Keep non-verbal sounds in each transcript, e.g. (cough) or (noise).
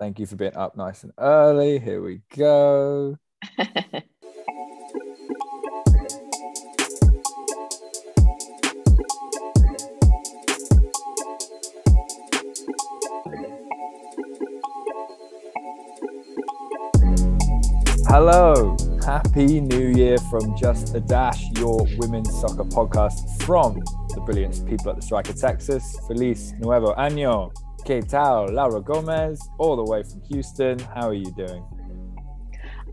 Thank you for being up nice and early. Here we go. Hello, happy new year from Just a Dash, your women's soccer podcast from the brilliant people at the Striker Texas. Feliz Nuevo Año. Tal? Laura Gomez, all the way from Houston. How are you doing?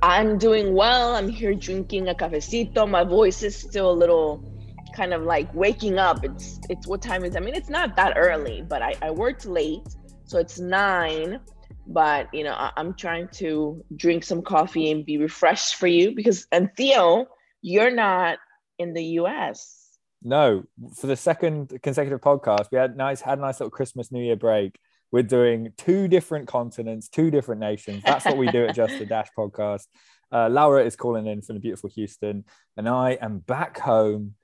I'm doing well. I'm here drinking a cafecito. My voice is still a little kind of like waking up. It's it's what time is? I mean, it's not that early, but I, I worked late, so it's nine. But you know, I, I'm trying to drink some coffee and be refreshed for you because and Theo, you're not in the US. No, for the second consecutive podcast, we had nice had a nice little Christmas New Year break. We're doing two different continents, two different nations. That's what we do at Just the (laughs) Dash podcast. Uh, Laura is calling in from the beautiful Houston, and I am back home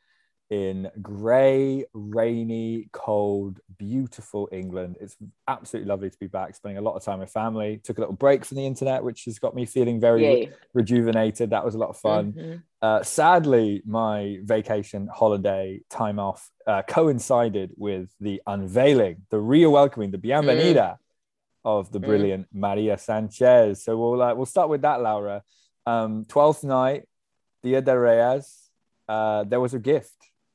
in grey, rainy, cold, beautiful England. It's absolutely lovely to be back, spending a lot of time with family. Took a little break from the internet, which has got me feeling very rejuvenated. That was a lot of fun. Mhm. Uh, sadly, my vacation holiday time off uh, coincided with the unveiling, the real welcoming, the bienvenida of the Mm. brilliant Maria Sanchez. So we'll uh, we'll start with that, Laura. Um, Twelfth night, Dia de Reyes. Uh, there was a gift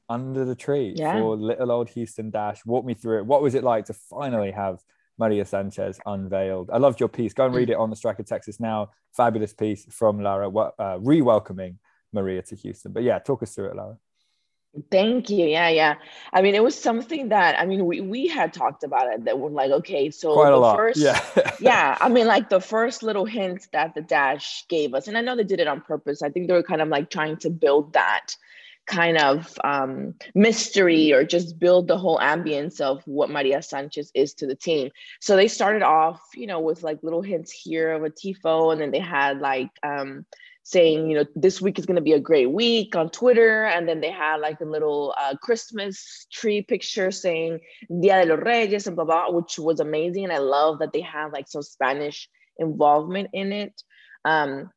under the tree Yeah. for little old Houston Dash. Walk me through it. What was it like to finally have Maria Sanchez unveiled? I loved your piece. Go and read it on the Striker Texas now. Fabulous piece from Lara, uh, re-welcoming Maria to Houston. But yeah, talk us through it, Lara. Thank you. Yeah, yeah. I mean, it was something that I mean, we we had talked about it that we're like, okay, so Quite the first yeah. (laughs) yeah, I mean, like the first little hints that the Dash gave us, and I know they did it on purpose. I think they were kind of like trying to build that kind of um, mystery or just build the whole ambience of what Maria Sanchez is to the team. So they started off, you know, with like little hints here of a tifo, and then they had like um, saying, you know, this week is going to be a great week on Twitter, and then they had like a little uh, Christmas tree picture saying Dia de los Reyes and blah blah, which was amazing, and I love that they have like some Spanish involvement in it. Um,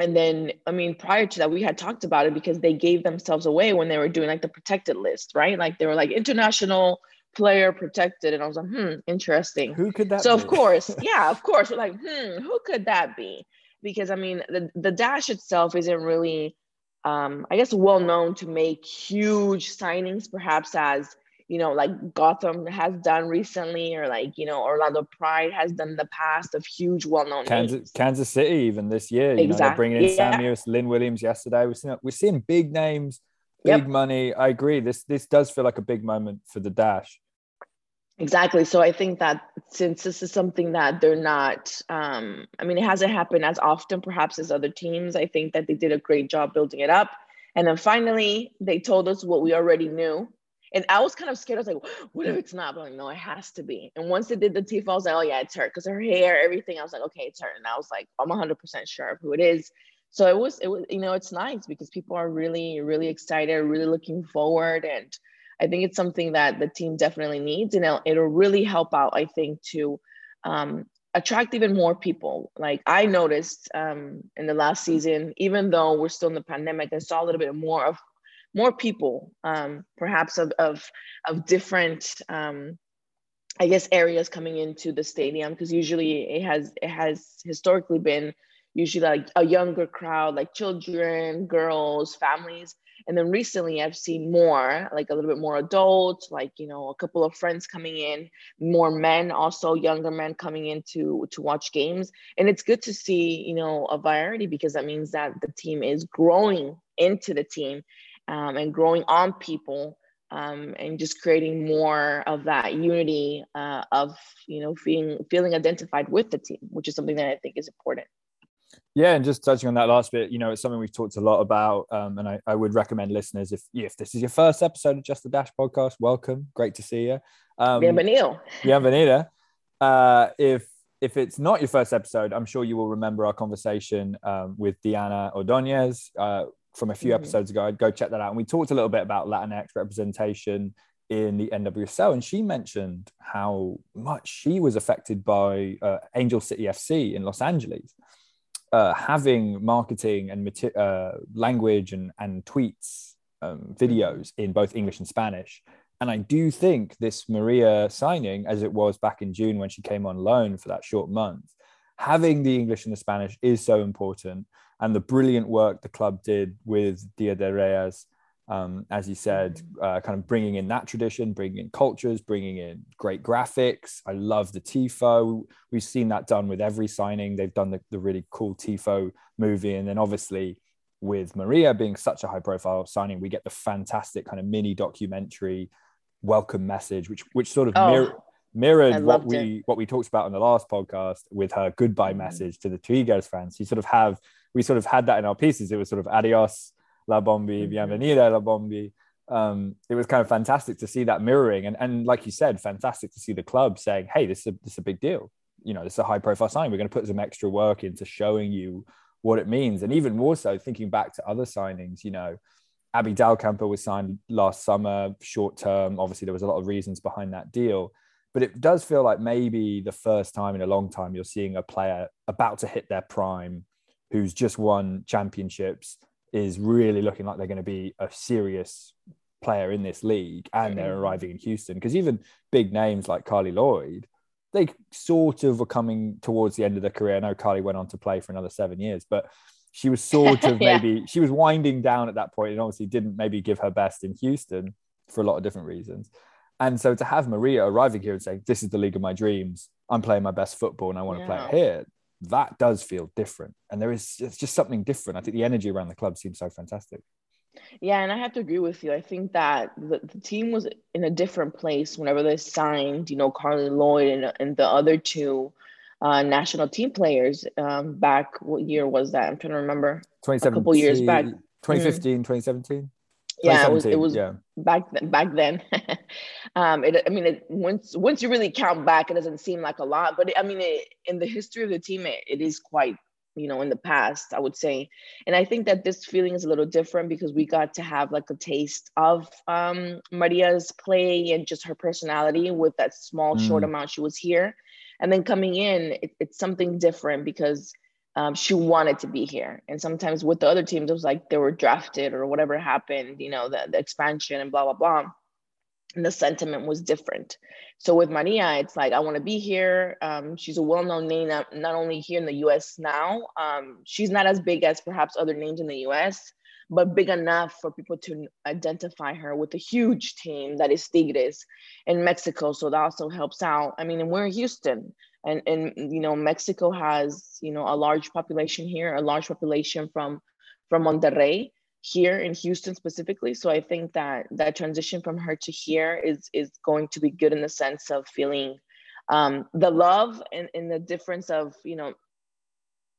and then, I mean, prior to that, we had talked about it because they gave themselves away when they were doing like the protected list, right? Like they were like international player protected, and I was like, hmm, interesting. Who could that So be? of course, yeah, of course, we're like, hmm, who could that be? Because I mean, the the dash itself isn't really, um, I guess, well known to make huge signings, perhaps as you know, like Gotham has done recently, or like you know, Orlando Pride has done in the past of huge, well-known Kansas, names. Kansas City, even this year, you know, they're Exactly, bringing in yeah. Sam Mewis, Lynn Williams yesterday. We're seeing, we're seeing big names, big Yep. money. I agree. This this does feel like a big moment for the Dash. Exactly. So I think that since this is something that they're not, um, I mean, it hasn't happened as often perhaps as other teams. I think that they did a great job building it up. And then finally, they told us what we already knew. And I was kind of scared. I was like, what if it's not? But like, no, it has to be. And once they did the Tifo, I was like, oh, yeah, it's her. Because her hair, everything, I was like, okay, it's her. And I was like, I'm 100% sure of who it is. So it was, it was, you know, it's nice because people are really, really excited, really looking forward. And I think it's something that the team definitely needs, and it'll, it'll really help out. I think to um, attract even more people. Like I noticed um, in the last season, even though we're still in the pandemic, I saw a little bit more of more people, um, perhaps of of of different, um, I guess, areas coming into the stadium because usually it has it has historically been usually like a younger crowd, like children, girls, families. And then recently I've seen more, like a little bit more adult, like, you know, a couple of friends coming in, more men, also younger men coming in to, to watch games. And it's good to see, you know, a variety because that means that the team is growing into the team um, and growing on people um, and just creating more of that unity uh, of, you know, feeling, feeling identified with the team, which is something that I think is important. Yeah, and just touching on that last bit, you know, it's something we've talked a lot about, um, and I, I would recommend listeners if if this is your first episode of Just the Dash podcast, welcome, great to see you. Um, Bienvenido. Bienvenida. Uh, if if it's not your first episode, I'm sure you will remember our conversation um, with Diana Ordonez uh, from a few Mhm. episodes ago. I'd go check that out. And we talked a little bit about Latinx representation in the NWSL, and she mentioned how much she was affected by uh, Angel City FC in Los Angeles. Uh, having marketing and uh, language and, and tweets, um, videos in both English and Spanish. And I do think this Maria signing, as it was back in June when she came on loan for that short month, having the English and the Spanish is so important. And the brilliant work the club did with Dia de Reyes um, as you said, uh, kind of bringing in that tradition, bringing in cultures, bringing in great graphics. I love the TIFO. We've seen that done with every signing. They've done the, the really cool TIFO movie. And then obviously, with Maria being such a high profile signing, we get the fantastic kind of mini documentary welcome message, which which sort of oh, mirror, mirrored what we it. what we talked about on the last podcast with her goodbye mm-hmm. message to the Tigres fans. You sort of have we sort of had that in our pieces. It was sort of adios La Bombi, mm-hmm. Bienvenida La Bombi. Um, it was kind of fantastic to see that mirroring, and and like you said, fantastic to see the club saying, "Hey, this is a, this is a big deal. You know, this is a high profile sign. We're going to put some extra work into showing you what it means." And even more so, thinking back to other signings, you know, Abby Dahlkemper was signed last summer, short term. Obviously, there was a lot of reasons behind that deal, but it does feel like maybe the first time in a long time you're seeing a player about to hit their prime, who's just won championships is really looking like they're going to be a serious player in this league and they're arriving in Houston because even big names like Carli Lloyd they sort of were coming towards the end of their career. I know Carli went on to play for another seven years, but she was (laughs) sort of yeah. maybe she was winding down at that point and obviously didn't maybe give her best in Houston for a lot of different reasons. And so to have Maria arriving here and saying, This is the league of my dreams, I'm playing my best football and I want yeah. to play it here, that does feel different. And there is it's just something different. I think the energy around the club seems so fantastic. Yeah, and I have to agree with you. I think that the, the team was in a different place whenever they signed, you know, Carli Lloyd and, and the other two uh, national team players um, back. What year was that? I'm trying to remember. 2017, a couple years back. 2015, mm. 2017 yeah it was it was yeah. back then back then (laughs) um it i mean it once once you really count back it doesn't seem like a lot but it, i mean it, in the history of the team it, it is quite you know in the past i would say and i think that this feeling is a little different because we got to have like a taste of um maria's play and just her personality with that small mm. short amount she was here and then coming in it, it's something different because um, she wanted to be here. And sometimes with the other teams, it was like they were drafted or whatever happened, you know, the, the expansion and blah, blah, blah. And the sentiment was different. So with Maria, it's like, I want to be here. Um, she's a well known name, not, only here in the US now, um, she's not as big as perhaps other names in the US, but big enough for people to identify her with a huge team that is Tigres in Mexico. So that also helps out. I mean, and we're in Houston and and you know mexico has you know a large population here a large population from from monterrey here in houston specifically. So i think that that transition from her to here is is going to be good in the sense of feeling um, the love and, and the difference of you know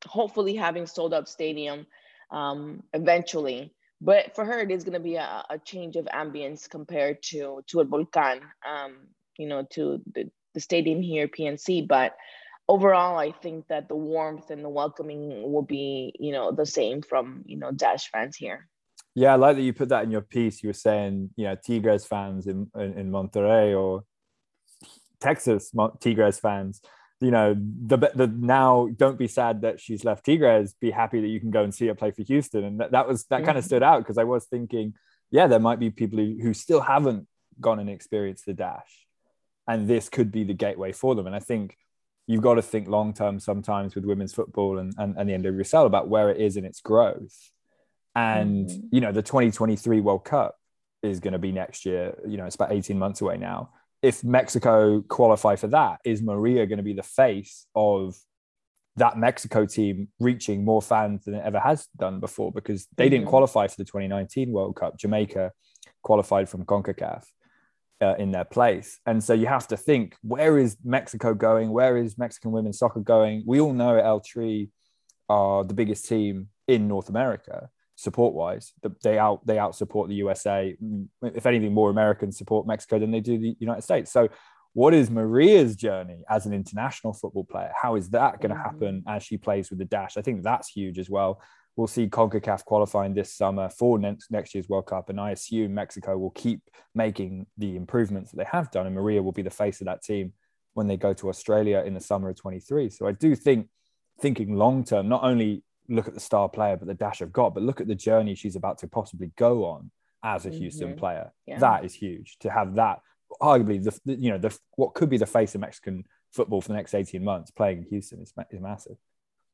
hopefully having sold out stadium um, eventually. But for her it is going to be a, a, change of ambience compared to to a Volcán um, you know to the, the stadium here, PNC. But overall, I think that the warmth and the welcoming will be, you know, the same from, you know, Dash fans here. Yeah, I like that you put that in your piece. You were saying, you know, Tigres fans in, in, in Monterrey or Texas Tigres fans, you know, the, the now don't be sad that she's left Tigres, be happy that you can go and see her play for Houston. And that, that was, that mm-hmm. kind of stood out because I was thinking, yeah, there might be people who, who still haven't gone and experienced the dash and this could be the gateway for them. And I think you've got to think long term sometimes with women's football and, and, and the NWSL about where it is in its growth. And, mm-hmm. you know, the 2023 World Cup is going to be next year. You know, it's about 18 months away now. If Mexico qualify for that, is Maria going to be the face of that Mexico team reaching more fans than it ever has done before? Because they mm-hmm. didn't qualify for the 2019 World Cup. Jamaica qualified from CONCACAF uh, in their place. And so you have to think, where is Mexico going? Where is Mexican women's soccer going? We all know El Tri are the biggest team in North America support wise. They out they out support the USA. If anything, more Americans support Mexico than they do the United States. So what is Maria's journey as an international football player? How is that going to mm-hmm. happen as she plays with the dash? I think that's huge as well. We'll see CONCACAF qualifying this summer for next, next year's World Cup. And I assume Mexico will keep making the improvements that they have done. And Maria will be the face of that team when they go to Australia in the summer of 23. So I do think, thinking long term, not only look at the star player, but the dash of God, but look at the journey she's about to possibly go on as a Houston mm-hmm. player. Yeah. That is huge to have that arguably the, the, you know the what could be the face of Mexican football for the next 18 months playing in Houston is, is massive.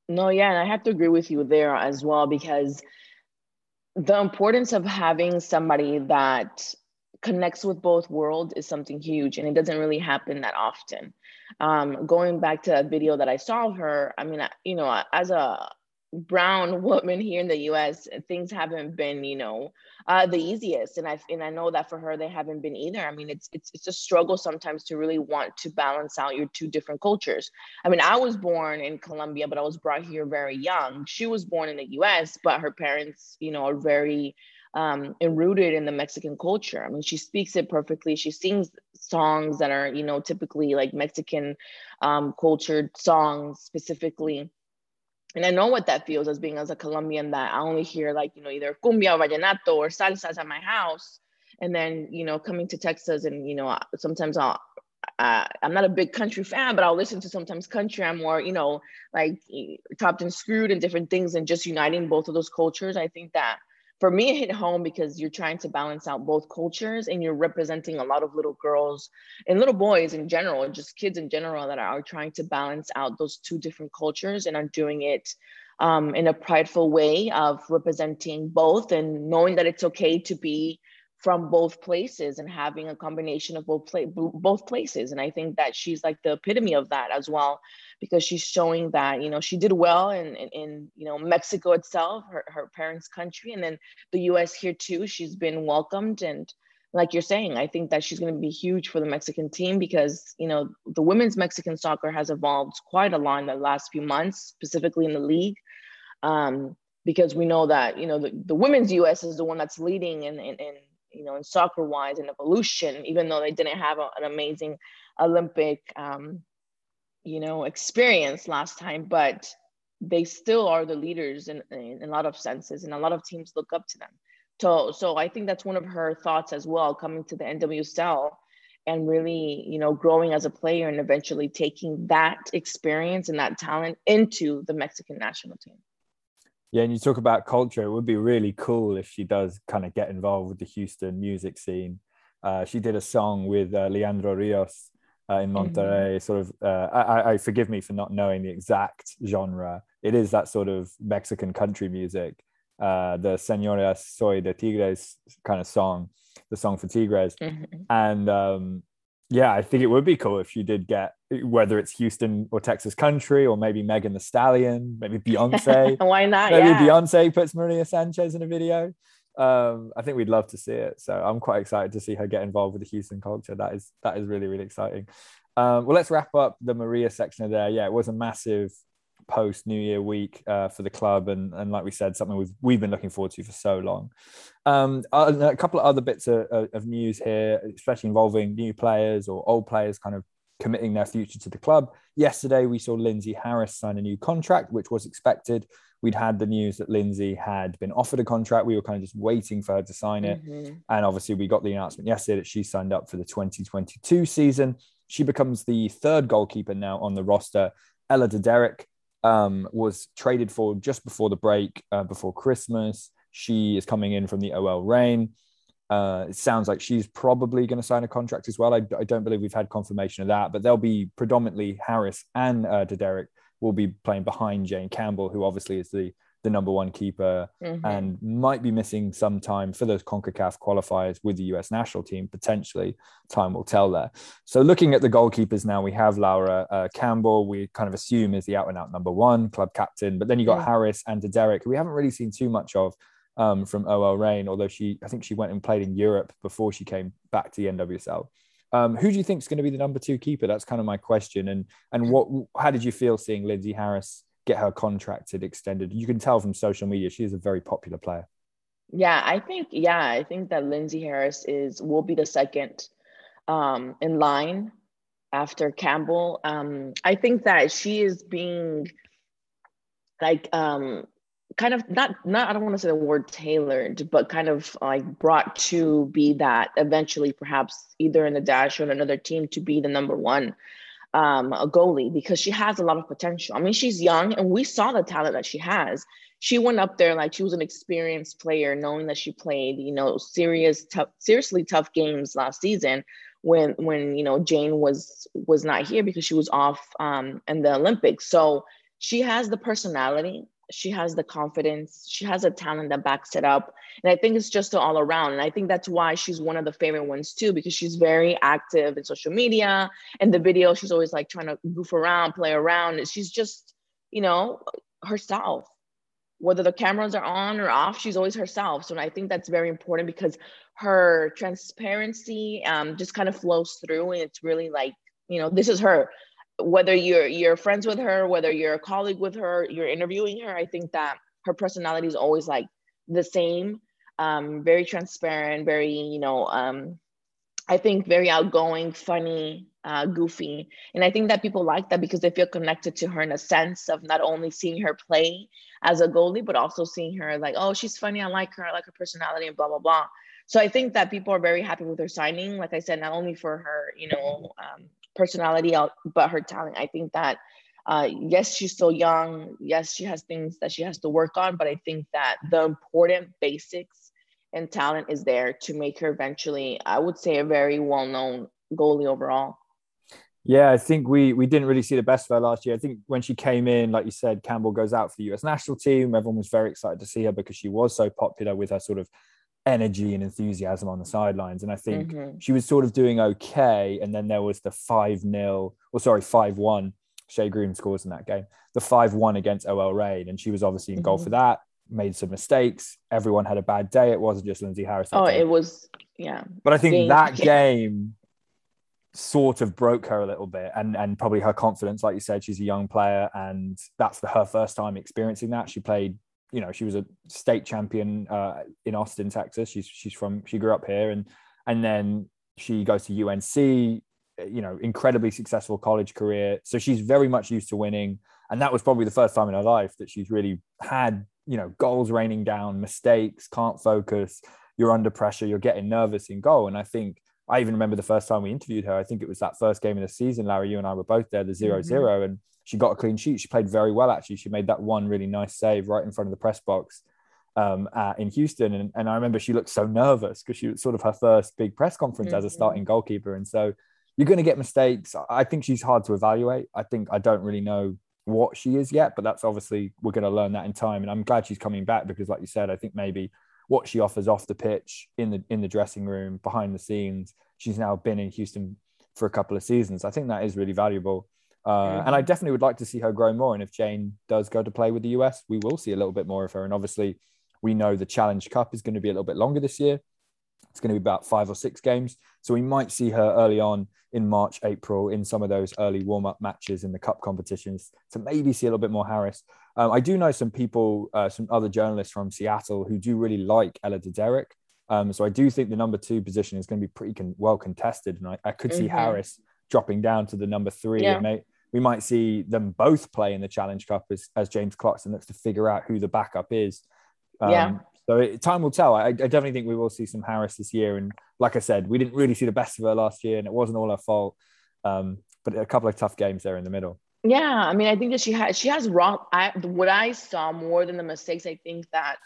No, yeah, and I have to agree with you there as well because the importance of having somebody that connects with both worlds is something huge and it doesn't really happen that often. Um, going back to a video that i saw of her i mean you know as a brown woman here in the US, things haven't been, you know, uh, the easiest. And I and I know that for her, they haven't been either. I mean, it's it's it's a struggle sometimes to really want to balance out your two different cultures. I mean, I was born in Colombia, but I was brought here very young. She was born in the US, but her parents, you know, are very um, and rooted in the Mexican culture. I mean, she speaks it perfectly. She sings songs that are, you know, typically like Mexican um, cultured songs specifically and I know what that feels as being as a Colombian that I only hear like, you know, either cumbia or vallenato or salsas at my house. And then, you know, coming to Texas and, you know, sometimes I'll, I'm not a big country fan, but I'll listen to sometimes country. I'm more, you know, like chopped and screwed and different things and just uniting both of those cultures. I think that for me, it hit home because you're trying to balance out both cultures and you're representing a lot of little girls and little boys in general, and just kids in general that are trying to balance out those two different cultures and are doing it um, in a prideful way of representing both and knowing that it's okay to be from both places and having a combination of both both places. And i think that she's like the epitome of that as well because she's showing that you know she did well in in, in you know mexico itself her, her parents country and then the us here too. She's been welcomed and like you're saying i think that she's going to be huge for the mexican team because you know the women's mexican soccer has evolved quite a lot in the last few months specifically in the league um, because we know that you know the, the women's us is the one that's leading in, in, in you know, in soccer wise and evolution, even though they didn't have a, an amazing Olympic, um, you know, experience last time, but they still are the leaders in, in, a lot of senses and a lot of teams look up to them. So, so I think that's one of her thoughts as well, coming to the NWSL and really, you know, growing as a player and eventually taking that experience and that talent into the Mexican national team. Yeah, and you talk about culture. It would be really cool if she does kind of get involved with the Houston music scene. Uh, she did a song with uh, Leandro Rios uh, in Monterrey. Mm-hmm. Sort of, uh, I, I, forgive me for not knowing the exact genre. It is that sort of Mexican country music, uh, the Senora Soy de Tigres kind of song, the song for Tigres, mm-hmm. and um, yeah, I think it would be cool if you did get whether it's Houston or Texas Country or maybe Megan Thee Stallion, maybe Beyonce. (laughs) Why not? Maybe yeah. Beyonce puts Maria Sanchez in a video. Um, I think we'd love to see it. So I'm quite excited to see her get involved with the Houston culture. That is that is really really exciting. Um, well, let's wrap up the Maria section of there. Yeah, it was a massive post New Year week uh, for the club, and and like we said, something we've we've been looking forward to for so long. Um, a couple of other bits of, of news here, especially involving new players or old players, kind of committing their future to the club. Yesterday, we saw Lindsey Harris sign a new contract, which was expected. We'd had the news that Lindsey had been offered a contract. We were kind of just waiting for her to sign it. Mm-hmm. And obviously, we got the announcement yesterday that she signed up for the 2022 season. She becomes the third goalkeeper now on the roster. Ella Dederick um, was traded for just before the break, uh, before Christmas. She is coming in from the OL Reign. Uh, it sounds like she's probably going to sign a contract as well. I, I, don't believe we've had confirmation of that, but they'll be predominantly Harris and uh, Derek will be playing behind Jane Campbell, who obviously is the the number one keeper mm-hmm. and might be missing some time for those CONCACAF qualifiers with the US national team. Potentially, time will tell there. So, looking at the goalkeepers now, we have Laura uh, Campbell, we kind of assume is the out and out number one club captain, but then you got Harris and Derek, who we haven't really seen too much of. Um, from OL Reign, although she, I think she went and played in Europe before she came back to the NWSL. Um, who do you think is going to be the number two keeper? That's kind of my question. And and what? How did you feel seeing Lindsey Harris get her contracted extended. You can tell from social media she is a very popular player. Yeah, I think yeah, I think that Lindsey Harris is will be the second um, in line after Campbell. Um, I think that she is being like um, kind of not not I don't want to say the word tailored, but kind of like brought to be that eventually perhaps either in the dash or in another team to be the number one um, a goalie because she has a lot of potential. I mean, she's young and we saw the talent that she has. She went up there like she was an experienced player, knowing that she played, you know, serious, tough, seriously tough games last season when when you know Jane was was not here because she was off um, in the Olympics. So she has the personality she has the confidence she has a talent that backs it up. And i think it's just all around. And i think that's why she's one of the favorite ones too because she's very active in social media and the video she's always like trying to goof around play around. She's just you know herself. Whether the cameras are on or off she's always herself. So i think that's very important because her transparency um, just kind of flows through and it's really like you know this is her whether you're you're friends with her, whether you're a colleague with her, you're interviewing her, I think that her personality is always like the same, um, very transparent, very you know, um, I think very outgoing, funny, uh, goofy, and I think that people like that because they feel connected to her in a sense of not only seeing her play as a goalie, but also seeing her like, oh, she's funny, I like her, I like her personality, and blah blah blah. So I think that people are very happy with her signing. Like I said, not only for her, you know, um, personality out, but her talent. I think that uh, yes, she's still young. Yes, she has things that she has to work on, but I think that the important basics and talent is there to make her eventually, I would say, a very well-known goalie overall. Yeah, I think we we didn't really see the best of her last year. I think when she came in, like you said, Campbell goes out for the US national team. Everyone was very excited to see her because she was so popular with her sort of energy and enthusiasm on the sidelines. And I think mm-hmm. she was sort of doing okay. And then there was the 5 0, or sorry, 5 1. Shea Groom scores in that game. The 5 1 against OL Reign. And she was obviously in mm-hmm. goal for that, made some mistakes. Everyone had a bad day. It wasn't just Lindsey Harris. Oh, it was, yeah. But I think game. that (laughs) game sort of broke her a little bit and and probably her confidence like you said she's a young player and that's the, her first time experiencing that she played you know she was a state champion uh, in Austin, Texas. She's she's from she grew up here, and and then she goes to UNC. You know, incredibly successful college career. So she's very much used to winning, and that was probably the first time in her life that she's really had you know goals raining down, mistakes, can't focus. You're under pressure. You're getting nervous in goal, and I think I even remember the first time we interviewed her. I think it was that first game of the season. Larry, you and I were both there, the 0 mm-hmm. 0. And she got a clean sheet. She played very well, actually. She made that one really nice save right in front of the press box um, at, in Houston. And, and I remember she looked so nervous because she was sort of her first big press conference mm-hmm. as a mm-hmm. starting goalkeeper. And so you're going to get mistakes. I think she's hard to evaluate. I think I don't really know what she is yet, but that's obviously we're going to learn that in time. And I'm glad she's coming back because, like you said, I think maybe what she offers off the pitch, in the in the dressing room, behind the scenes. She's now been in Houston for a couple of seasons. I think that is really valuable. Uh. And I definitely would like to see her grow more. And if Jane does go to play with the US, we will see a little bit more of her. And obviously, we know the Challenge Cup is going to be a little bit longer this year. It's going to be about five or six games. So we might see her early on in March, April in some of those early warm up matches in the cup competitions to maybe see a little bit more Harris. Um, I do know some people, uh, some other journalists from Seattle who do really like Ella Dederick. Um, so I do think the number two position is going to be pretty con- well contested. And I, I could see mm-hmm. Harris dropping down to the number three. Yeah. May, we might see them both play in the Challenge Cup as, as James Clarkson looks to figure out who the backup is. Um, yeah. So it, time will tell. I, I, definitely think we will see some Harris this year. And like I said, we didn't really see the best of her last year, and it wasn't all her fault. Um, but a couple of tough games there in the middle. Yeah, I mean, I think that she has she has raw. I, what I saw more than the mistakes, I think that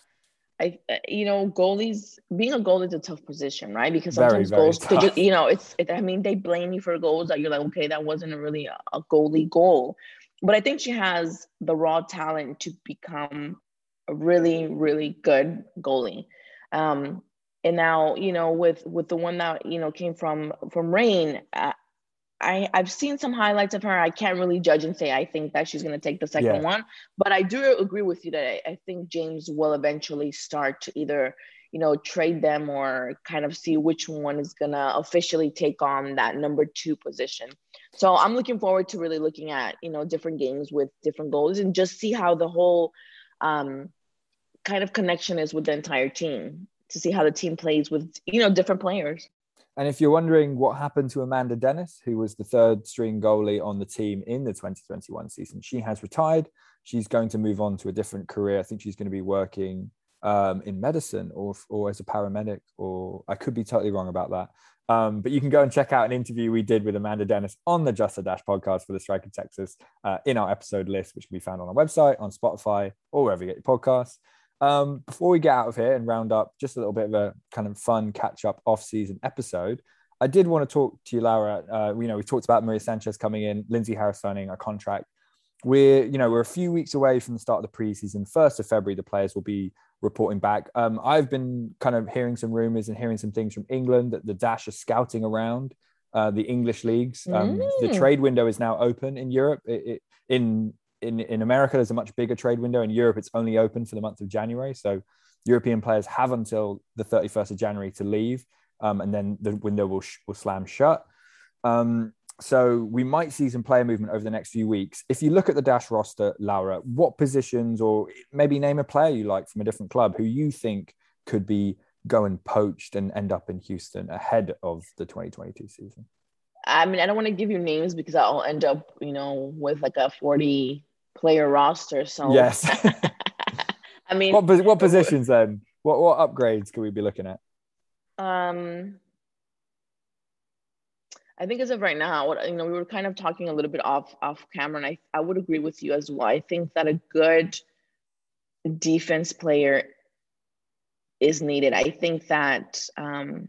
I, uh, you know, goalies being a goalie is a tough position, right? Because sometimes very, goals, very you, you, know, it's. It, I mean, they blame you for goals that you're like, okay, that wasn't really a, a goalie goal, but I think she has the raw talent to become a really, really good goalie. Um, and now, you know, with with the one that you know came from from Reign, uh, I, I've seen some highlights of her. I can't really judge and say I think that she's going to take the second yeah. one, but I do agree with you that I, I, think James will eventually start to either, you know, trade them or kind of see which one is going to officially take on that number two position. So I'm looking forward to really looking at, you know, different games with different goals and just see how the whole um, kind of connection is with the entire team to see how the team plays with, you know, different players. And if you're wondering what happened to Amanda Dennis, who was the third string goalie on the team in the 2021 season, she has retired. She's going to move on to a different career. I think she's going to be working um, in medicine or, or as a paramedic, or I could be totally wrong about that. Um, but you can go and check out an interview we did with Amanda Dennis on the Just a Dash podcast for the Striker Texas uh, in our episode list, which can be found on our website, on Spotify, or wherever you get your podcasts. Um, before we get out of here and round up just a little bit of a kind of fun catch up off season episode, I did want to talk to you, Laura. Uh, you know, we talked about Maria Sanchez coming in, Lindsey Harris signing a contract. We're, you know, we're a few weeks away from the start of the preseason. First of February, the players will be reporting back. Um, I've been kind of hearing some rumors and hearing some things from England that the Dash are scouting around uh, the English leagues. Um, mm. The trade window is now open in Europe. It, it, in in, in America, there's a much bigger trade window. In Europe, it's only open for the month of January. So European players have until the 31st of January to leave, um, and then the window will, sh- will slam shut. Um, so we might see some player movement over the next few weeks. If you look at the Dash roster, Laura, what positions or maybe name a player you like from a different club who you think could be going poached and end up in Houston ahead of the 2022 season? I mean, I don't want to give you names because I'll end up, you know, with like a 40 player roster. So yes. (laughs) I mean, what what positions then? What what upgrades could we be looking at? Um, I think as of right now, what you know, we were kind of talking a little bit off off camera, and I I would agree with you as well. I think that a good defense player is needed. I think that um,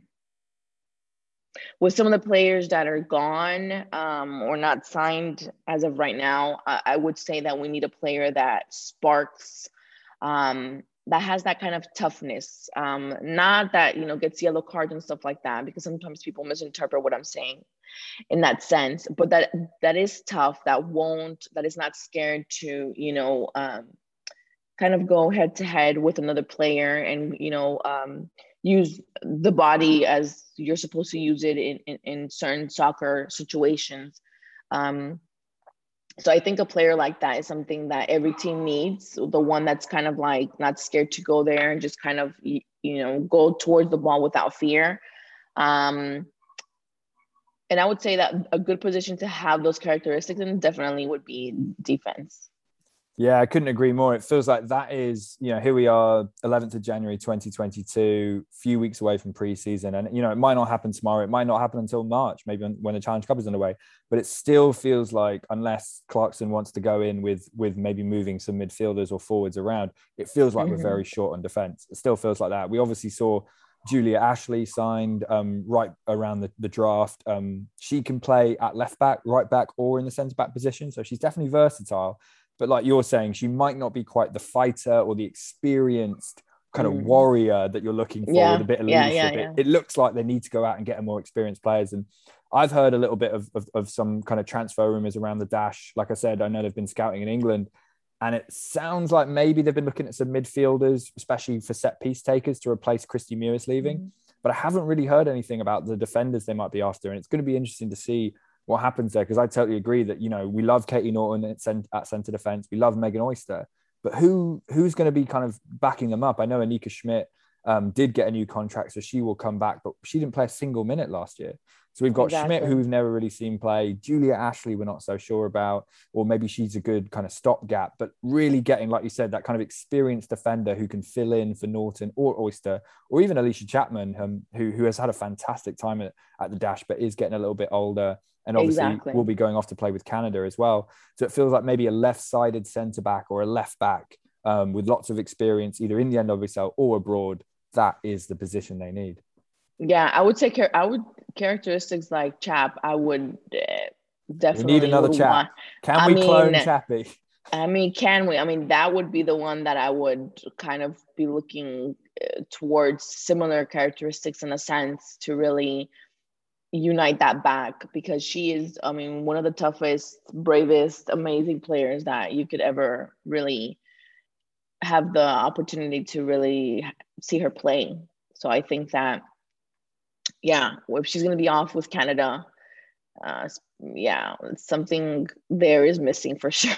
with some of the players that are gone um, or not signed as of right now, I, I, would say that we need a player that sparks, um, that has that kind of toughness. Um, not that you know gets yellow cards and stuff like that, because sometimes people misinterpret what I'm saying in that sense. But that that is tough. That won't. That is not scared to you know um, kind of go head to head with another player and you know um, use the body as you're supposed to use it in, in, in certain soccer situations. Um, so I think a player like that is something that every team needs. The one that's kind of like not scared to go there and just kind of you know go towards the ball without fear. Um, and I would say that a good position to have those characteristics in definitely would be defense. Yeah, I couldn't agree more. It feels like that is, you know, here we are, 11th of January 2022, few weeks away from preseason. And, you know, it might not happen tomorrow. It might not happen until March, maybe when the Challenge Cup is underway. But it still feels like, unless Clarkson wants to go in with with maybe moving some midfielders or forwards around, it feels like mm-hmm. we're very short on defense. It still feels like that. We obviously saw Julia Ashley signed um, right around the, the draft. Um, she can play at left back, right back, or in the centre back position. So she's definitely versatile but like you're saying, she might not be quite the fighter or the experienced kind of mm. warrior that you're looking for yeah. with a bit of leadership. Yeah, yeah, it, it, looks like they need to go out and get a more experienced players. And I've heard a little bit of, of, of some kind of transfer rumors around the dash. Like I said, I know they've been scouting in England. And it sounds like maybe they've been looking at some midfielders, especially for set piece takers to replace Kristie Mewis leaving. Mm. But I haven't really heard anything about the defenders they might be after. And it's going to be interesting to see what happens there? Because I totally agree that you know we love Katie Naughton at, cent- at centre defence, we love Megan Oyster, but who who's going to be kind of backing them up? I know Anika Schmidt um, did get a new contract, so she will come back, but she didn't play a single minute last year. So we've got exactly. Schmidt, who we've never really seen play. Julia Ashley, we're not so sure about, or maybe she's a good kind of stopgap. But really getting, like you said, that kind of experienced defender who can fill in for Naughton or Oyster, or even Allysha Chapman, um, who who has had a fantastic time at, at the dash, but is getting a little bit older and obviously exactly. will be going off to play with Canada as well. So it feels like maybe a left-sided centre back or a left back um, with lots of experience, either in the end of NWSL or abroad. That is the position they need. Yeah, I would say I would characteristics like Chap. I would uh, definitely we need another Chap. Want. Can I we mean, clone Chappie? I mean, can we? I mean, that would be the one that I would kind of be looking uh, towards similar characteristics in a sense to really unite that back because she is, I mean, one of the toughest, bravest, amazing players that you could ever really have the opportunity to really see her play. So I think that, yeah, if she's going to be off with Canada, uh, yeah, something there is missing for (laughs) sure.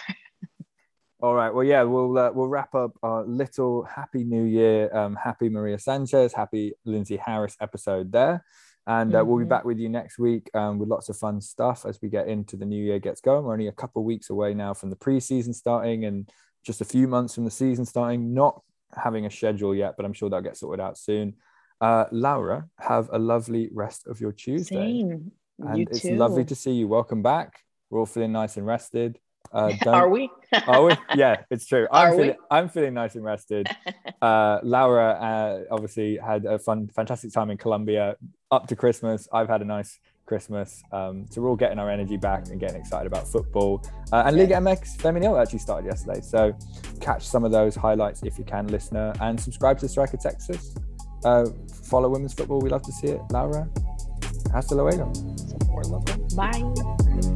All right. Well, yeah, we'll uh, we'll wrap up our little Happy New Year, um, Happy Maria Sanchez, Happy Lindsey Harris episode there. And uh, we'll be Mhm. back with you next week um, with lots of fun stuff as we get into the new year gets going. We're only a couple of weeks away now from the preseason starting and just a few months from the season starting. Not having a schedule yet, but I'm sure that'll get sorted out soon. Uh, Laura, have a lovely rest of your Tuesday. Same. And you it's too. lovely to see you. Welcome back. We're all feeling nice and rested. Uh, (laughs) Are we? (laughs) Are we? Yeah, it's true. (laughs) I'm Are we? feeling, I'm feeling nice and rested. Uh, Laura uh, obviously had a fun, fantastic time in Colombia up to Christmas. I've had a nice Christmas. Um, so we're all getting our energy back and getting excited about football. Uh, and Liga MX Femenil actually started yesterday. So catch some of those highlights if you can, listener, and subscribe to Striker Texas. Uh, follow women's football. We love to see it. Laura, hasta luego. Bye.